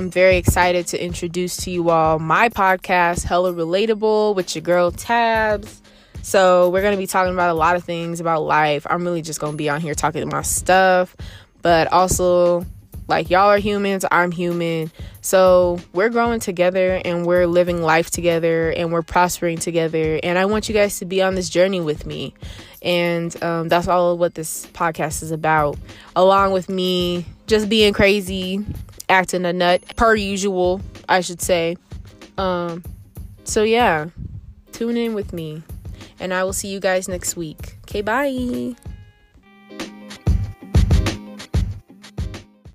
I'm very excited to introduce to you all my podcast, Hella Relatable, with your girl Tabs. So, we're going to be talking about a lot of things about life. I'm really just going to be on here talking my stuff, but also like y'all are humans, I'm human. So we're growing together and we're living life together and we're prospering together. And I want you guys to be on this journey with me. And um, that's all what this podcast is about, along with me just being crazy, acting a nut, per usual, I should say. Um, so yeah, tune in with me. And I will see you guys next week. Okay, bye.